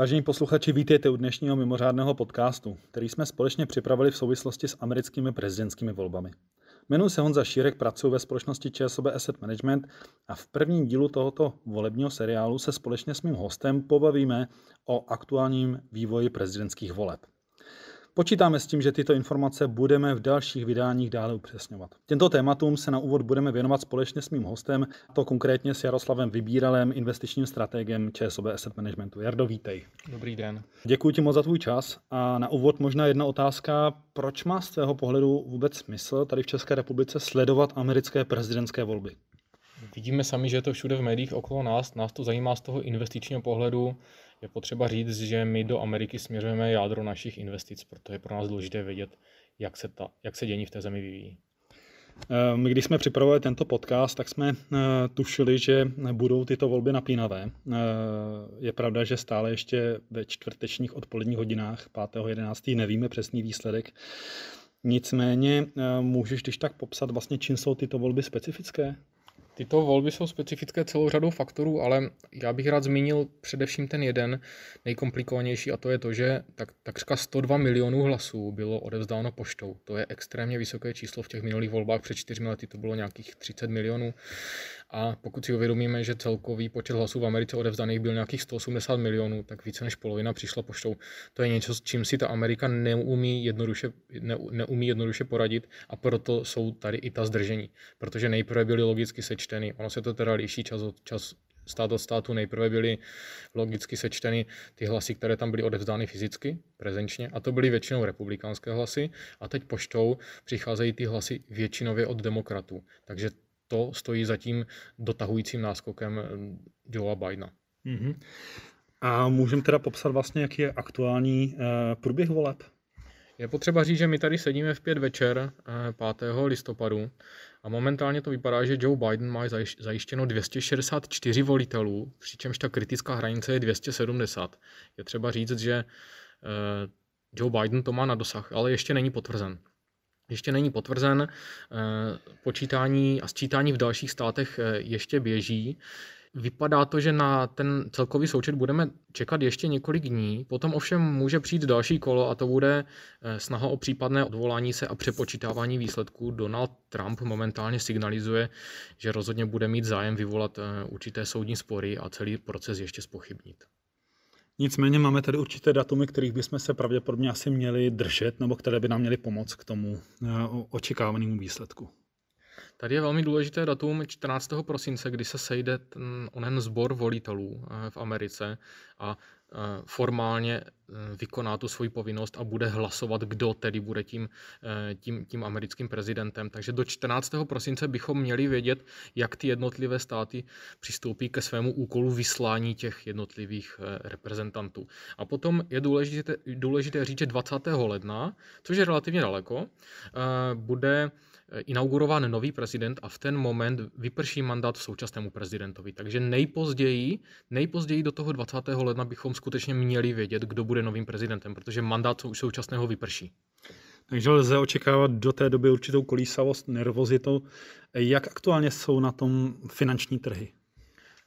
Vážení posluchači, vítejte u dnešního mimořádného podcastu, který jsme společně připravili v souvislosti s americkými prezidentskými volbami. Jmenuji se Honza Šírek, pracuji ve společnosti ČSOB Asset Management a v prvním dílu tohoto volebního seriálu se společně s mým hostem pobavíme o aktuálním vývoji prezidentských voleb. Počítáme s tím, že tyto informace budeme v dalších vydáních dále upřesňovat. Těmto tématům se na úvod budeme věnovat společně s mým hostem, to konkrétně s Jaroslavem Vybíralem, investičním strategem ČSOB Asset Managementu. Jardo, vítej. Dobrý den. Děkuji ti moc za tvůj čas a na úvod možná jedna otázka. Proč má z tvého pohledu vůbec smysl tady v České republice sledovat americké prezidentské volby? Vidíme sami, že je to všude v médiích okolo nás. Nás to zajímá z toho investičního pohledu. Je potřeba říct, že my do Ameriky směřujeme jádro našich investic, proto je pro nás důležité vědět, jak se, ta, jak se dění v té zemi vyvíjí. Eh, my, když jsme připravovali tento podcast, tak jsme eh, tušili, že budou tyto volby napínavé. Eh, je pravda, že stále ještě ve čtvrtečních odpoledních hodinách 5.11. nevíme přesný výsledek. Nicméně můžeš když tak popsat vlastně, čím jsou tyto volby specifické? Tyto volby jsou specifické celou řadou faktorů, ale já bych rád zmínil především ten jeden nejkomplikovanější a to je to, že tak, takřka 102 milionů hlasů bylo odevzdáno poštou. To je extrémně vysoké číslo v těch minulých volbách. Před čtyřmi lety to bylo nějakých 30 milionů. A pokud si uvědomíme, že celkový počet hlasů v Americe odevzdaných byl nějakých 180 milionů, tak více než polovina přišla poštou. To je něco, s čím si ta Amerika neumí jednoduše, ne, neumí jednoduše poradit a proto jsou tady i ta zdržení. Protože nejprve byly logicky sečteny. Ono se to teda liší čas od čas, stát od státu nejprve byly logicky sečteny ty hlasy, které tam byly odevzdány fyzicky, prezenčně, a to byly většinou republikánské hlasy, a teď poštou přicházejí ty hlasy většinově od demokratů. Takže to stojí za tím dotahujícím náskokem eh, Joea Bidena. Mm-hmm. A můžeme teda popsat vlastně, jaký je aktuální uh, průběh voleb? Je potřeba říct, že my tady sedíme v pět večer 5. Eh, listopadu a momentálně to vypadá, že Joe Biden má zajištěno 264 volitelů, přičemž ta kritická hranice je 270. Je třeba říct, že Joe Biden to má na dosah, ale ještě není potvrzen ještě není potvrzen. Eh, počítání a sčítání v dalších státech eh, ještě běží. Vypadá to, že na ten celkový součet budeme čekat ještě několik dní, potom ovšem může přijít další kolo a to bude eh, snaha o případné odvolání se a přepočítávání výsledků. Donald Trump momentálně signalizuje, že rozhodně bude mít zájem vyvolat určité soudní spory a celý proces ještě spochybnit. Nicméně máme tady určité datumy, kterých bychom se pravděpodobně asi měli držet, nebo které by nám měly pomoct k tomu eh, očekávanému výsledku. Tady je velmi důležité datum 14. prosince, kdy se sejde ten onen sbor volitelů eh, v Americe a eh, formálně vykoná tu svoji povinnost a bude hlasovat, kdo tedy bude tím, tím, tím americkým prezidentem. Takže do 14. prosince bychom měli vědět, jak ty jednotlivé státy přistoupí ke svému úkolu vyslání těch jednotlivých reprezentantů. A potom je důležité, důležité říct, že 20. ledna, což je relativně daleko, bude inaugurován nový prezident a v ten moment vyprší mandát současnému prezidentovi. Takže nejpozději, nejpozději do toho 20. ledna bychom skutečně měli vědět, kdo bude novým prezidentem, protože mandát současného vyprší. Takže lze očekávat do té doby určitou kolísavost, nervozitu. Jak aktuálně jsou na tom finanční trhy?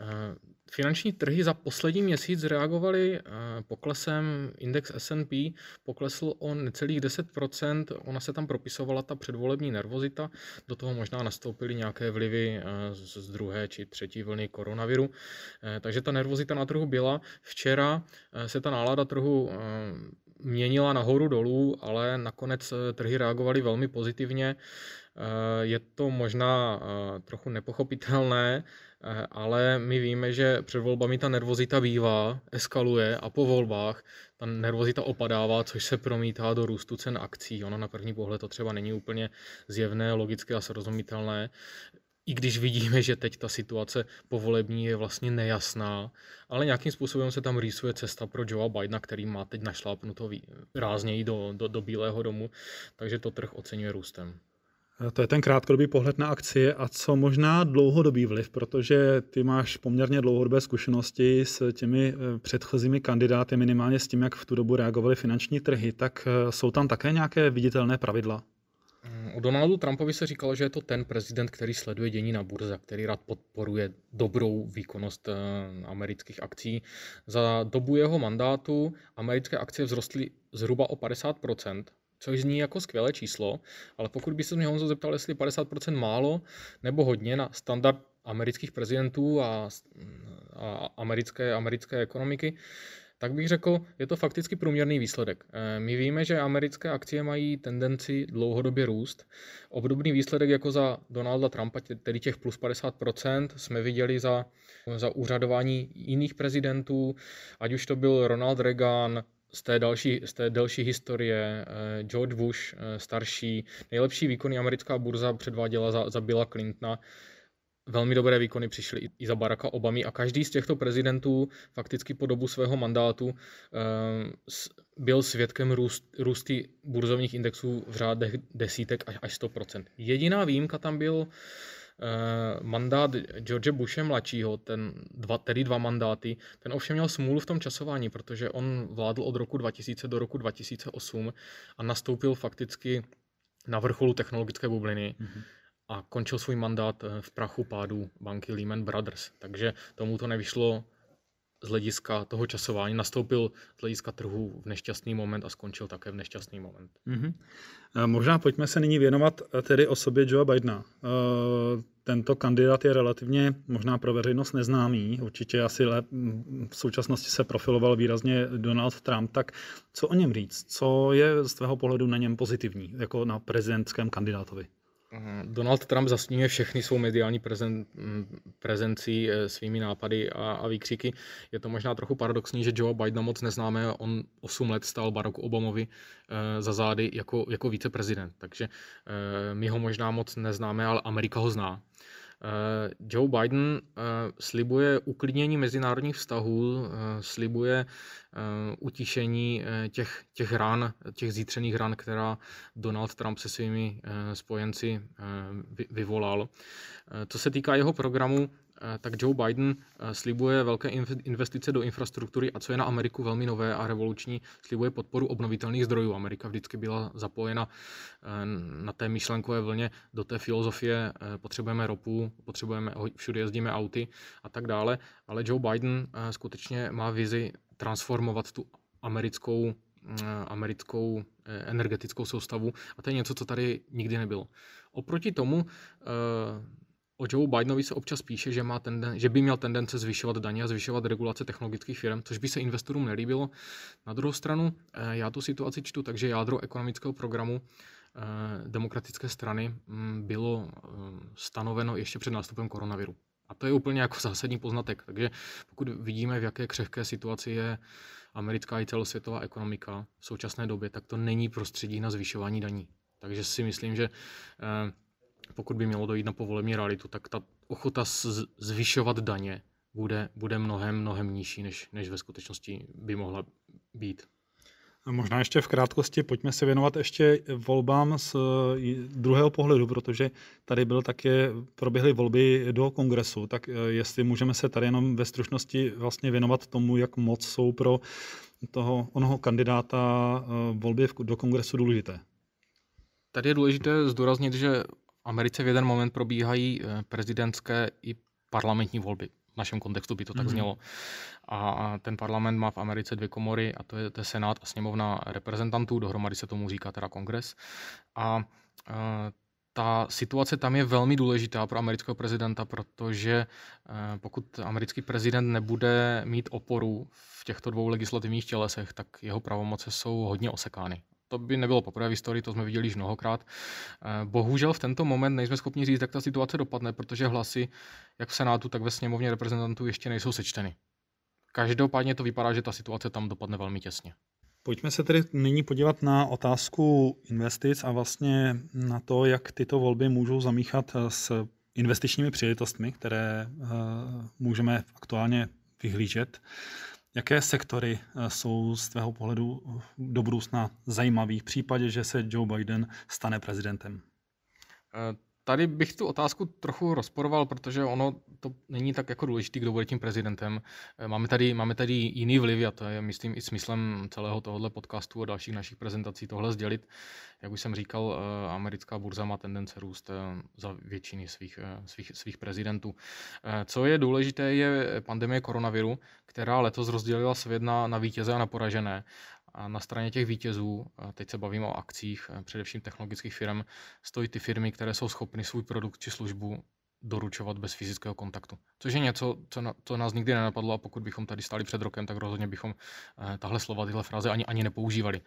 Eh, Finanční trhy za poslední měsíc reagovaly eh, poklesem. Index S&P poklesl o necelých 10%. Ona se tam propisovala ta předvolební nervozita. Do toho možná nastoupily nějaké vlivy eh, z druhé či třetí vlny koronaviru. Takže ta nervozita na trhu byla. Včera se ta nálada trhu měnila nahoru dolů, ale nakonec trhy reagovaly velmi pozitivně. Je to možná trochu nepochopitelné, Eh, ale my víme, že před volbami ta nervozita bývá, eskaluje a po volbách ta nervozita opadává, což se promítá do růstu cen akcí. Ono na první pohled to třeba není úplně zjevné, logické a srozumitelné. I když vidíme, že teď ta situace povolební je vlastně nejasná, ale nějakým způsobem se tam rýsuje cesta pro Joea Bidena, který má teď našlápnuto rázněji do, do, do Bílého domu, takže to trh oceňuje růstem. To je ten krátkodobý pohled na akcie a co možná dlouhodobý vliv, protože ty máš poměrně dlouhodobé zkušenosti s těmi eh, předchozími kandidáty, minimálně s tím, jak v tu dobu reagovaly finanční trhy, tak eh, jsou tam také nějaké viditelné pravidla? O Donaldu Trumpovi se říkalo, že je to ten prezident, který sleduje dění na burze, který rád podporuje dobrou výkonnost eh, amerických akcí. Za dobu jeho mandátu americké akcie vzrostly zhruba o 50%, což zní jako skvělé číslo, ale pokud by se mě Honzo zeptal, jestli 50% málo nebo hodně na standard amerických prezidentů a, a americké, americké ekonomiky, tak bych řekl, je to fakticky průměrný výsledek. Eh, my víme, že americké akcie mají tendenci dlouhodobě růst. Obdobný výsledek jako za Donalda Trumpa, tedy těch plus 50%, jsme viděli za, za úřadování jiných prezidentů, ať už to byl Ronald Reagan, z té, další, z té delší historie, eh, George Bush eh, starší, nejlepší výkony americká burza předváděla za, za Billa Clintona, velmi dobré výkony přišly i za Baracka Obamy a každý z těchto prezidentů fakticky po dobu svého mandátu uh, byl svědkem růst, růsty burzovních indexů v řádech desítek až, až 100%. Jediná výjimka tam byl mandát George Bushe mladšího, ten dva, tedy dva mandáty, ten ovšem měl smůlu v tom časování, protože on vládl od roku 2000 do roku 2008 a nastoupil fakticky na vrcholu technologické bubliny. Mm-hmm a končil svůj mandát eh, v prachu pádu banky Lehman Brothers. Takže tomu to nevyšlo z hlediska toho časování. Nastoupil z hlediska trhu v nešťastný moment a skončil také v nešťastný moment. Mm-hmm. Možná pojďme se nyní věnovat eh, tedy osobě Joe Bidena. Tento kandidát je relativně možná pro veřejnost neznámý. Určitě asi v současnosti se profiloval výrazně Donald Trump. Tak co o něm říct? Co je z tvého pohledu na něm pozitivní, jako na prezidentském kandidátovi? Donald Trump zasněňuje všechny svou mediální prezen, prezencí eh, svými nápady a, a výkřiky. Je to možná trochu paradoxní, že Joe Biden moc neznáme. On 8 let stál Baracku Obamovi e, za zády jako, jako viceprezident. Takže e, my ho možná moc neznáme, ale Amerika ho zná. Eh, Joe Biden eh, slibuje uklidnění mezinárodních vztahů, eh, slibuje utišení těch, těch ran, těch zítřených ran, která Donald Trump se svými spojenci vyvolal. Co se týká jeho programu, tak Joe Biden eh, slibuje velké investice do infrastruktury a co je na Ameriku velmi nové a revoluční, slibuje podporu obnovitelných zdrojů. Amerika vždycky byla zapojena eh, na té myšlenkové vlně do té filozofie, potřebujeme ropu, potřebujeme, všude jezdíme auty a tak dále, ale Joe Biden skutečně má vizi transformovat tu americkou americkou energetickou soustavu a to je něco, co tady nikdy nebylo. Oproti tomu O Joe Bidenovi se občas píše, že, má tenden, že by měl tendence zvyšovat daně a zvyšovat regulace technologických firm, což by se investorům nelíbilo. Na druhou stranu, eh, já tu situaci čtu, takže jádro ekonomického programu eh, demokratické strany mm, bylo eh, stanoveno ještě před nástupem koronaviru. A to je úplně jako zásadní poznatek. Takže pokud vidíme, v jaké křehké situaci je americká i celosvětová ekonomika v současné době, tak to není prostředí na zvyšování daní. Takže si myslím, že pokud by mělo dojít na povolební realitu, tak ta ochota zvyšovat daně bude, bude mnohem, mnohem nižší, než, než ve skutečnosti by mohla být. A možná ještě v krátkosti pojďme se věnovat ještě volbám z druhého pohledu, protože tady byl také, proběhly volby do kongresu, tak eh, jestli můžeme se tady jenom ve stručnosti vlastně věnovat tomu, jak moc jsou pro toho onoho kandidáta eh, volby do kongresu důležité. Tady je důležité zdůraznit, že Americe v jeden moment probíhají eh, prezidentské i parlamentní volby. V našem kontextu by to tak mm-hmm. znělo. A ten parlament má v Americe dvě komory, a to je, to je Senát a sněmovna reprezentantů, dohromady se tomu říká teda kongres. A, a eh, ta situace tam je velmi důležitá pro amerického prezidenta, protože eh, pokud americký prezident nebude mít oporu v těchto dvou legislativních tělesech, tak jeho pravomoce jsou hodně osekány to by nebylo poprvé v historii, to jsme viděli již mnohokrát. Eh, bohužel v tento moment nejsme schopni říct, jak ta situace dopadne, protože hlasy jak v Senátu, tak ve sněmovně reprezentantů ještě nejsou sečteny. Každopádně to vypadá, že ta situace tam dopadne velmi těsně. Pojďme se tedy nyní podívat na otázku investic a vlastně na to, jak tyto volby můžou zamíchat s investičními příležitostmi, které eh, můžeme aktuálně vyhlížet. Jaké sektory eh, jsou z tvého pohledu eh, do budoucna zajímavý v případě, že se Joe Biden stane prezidentem? Tady bych tu otázku trochu rozporoval, protože ono to není tak jako důležitý, kdo bude tím prezidentem. Eh, máme tady, máme tady jiný vliv a to je, myslím, i smyslem celého tohohle podcastu a dalších našich prezentací tohle sdělit. Jak už jsem říkal, eh, americká burza má tendence růst eh, za většiny svých, svých, svých prezidentů. Co je důležité, je pandemie koronaviru, která letos rozdělila svět na, na vítěze a na poražené. A na straně těch vítězů, teď se bavíme o akcích, především technologických firm, stojí ty firmy, které jsou schopny svůj produkt či službu doručovat bez fyzického kontaktu. Což je něco, co, na, co nás nikdy nenapadlo a pokud bychom tady stáli před rokem, tak rozhodně bychom eh, tahle slova, tyhle fráze ani, ani nepoužívali.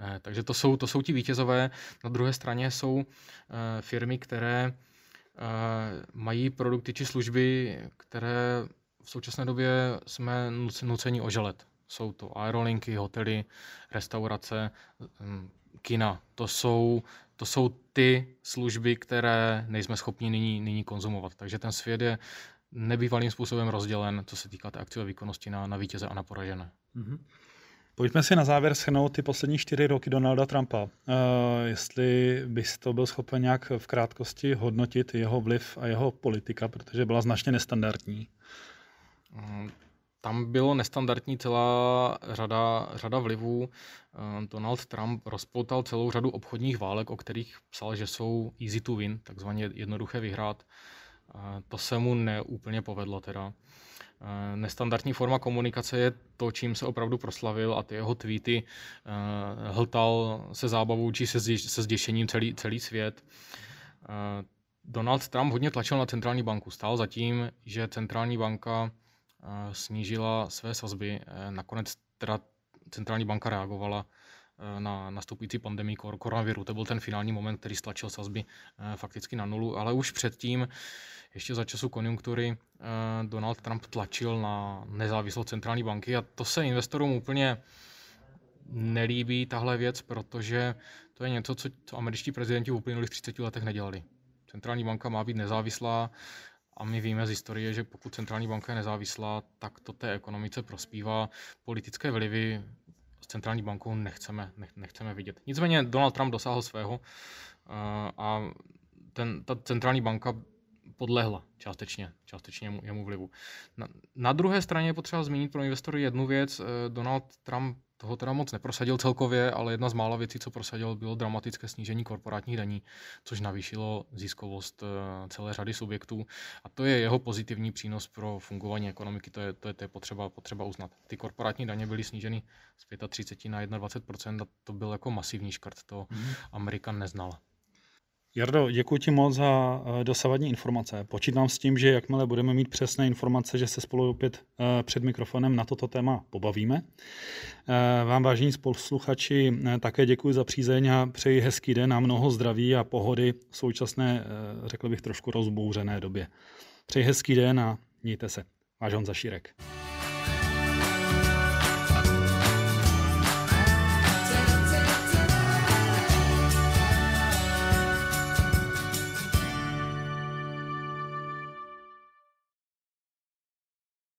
Eh, takže to jsou, to jsou ti vítězové. Na druhé straně jsou eh, firmy, které eh, mají produkty či služby, které v současné době jsme nuceni oželet. Jsou to aerolinky, hotely, restaurace, hm, kina. To jsou, to jsou ty služby, které nejsme schopni nyní, nyní konzumovat. Takže ten svět je nebývalým způsobem rozdělen, co se týká té akciové výkonnosti na, na vítěze a na poražené. Mm-hmm. Pojďme si na závěr shrnout ty poslední čtyři roky Donalda Trumpa. Uh, jestli bys to byl schopen nějak v krátkosti hodnotit jeho vliv a jeho politika, protože byla značně nestandardní. Mm, tam bylo nestandardní celá řada, řada vlivů. Eh, Donald Trump rozpoutal celou řadu obchodních válek, o kterých psal, že jsou easy to win, takzvaně jednoduché vyhrát. Eh, to se mu neúplně povedlo teda. Eh, nestandardní forma komunikace je to, čím se opravdu proslavil a ty jeho tweety hltal se zábavou či se, se zděšením celý, celý svět. Donald Trump hodně tlačil na centrální banku. Stál zatím, že centrální banka snížila své sazby. Eh, nakonec teda centrální banka reagovala eh, na nastupující pandemii koronaviru. To byl ten finální moment, který stlačil sazby eh, fakticky na nulu, ale už předtím, ještě za času konjunktury, Donald Trump tlačil na nezávislost centrální banky a to se investorům úplně nelíbí tahle věc, protože to je něco, co, co američtí prezidenti v uplynulých 30 letech nedělali. Centrální banka má být nezávislá, a my víme z historie, že pokud centrální banka je nezávislá, tak to té ekonomice prospívá. Politické vlivy s centrální bankou nechceme, nech, nechceme vidět. Nicméně Donald Trump dosáhl svého eh, a ten, ta centrální banka podlehla částečně, částečně jemu, jemu vlivu. Na, na druhé straně je potřeba zmínit pro investory jednu věc. Eh, Donald Trump toho teda moc neprosadil celkově, ale jedna z mála věcí, co prosadil, bylo dramatické snížení korporátních daní, což navýšilo ziskovost eh, celé řady subjektů. A to je jeho pozitivní přínos pro fungování ekonomiky, to je, to je, to je potřeba, potřeba uznat. Ty korporátní daně byly sníženy z 35 na 21 a to byl jako masivní škrt, to mm. Amerika neznala. Jardo, děkuji ti moc za eh, dosavadní informace. Počítám s tím, že jakmile budeme mít přesné informace, že se spolu opět eh, před mikrofonem na toto téma pobavíme. Eh, vám, vážení posluchači, také děkuji za přízeň a přeji hezký den a mnoho zdraví a pohody v současné, řekl bych, trošku rozbouřené době. Přeji hezký den a mějte se. Váš Honza Šírek.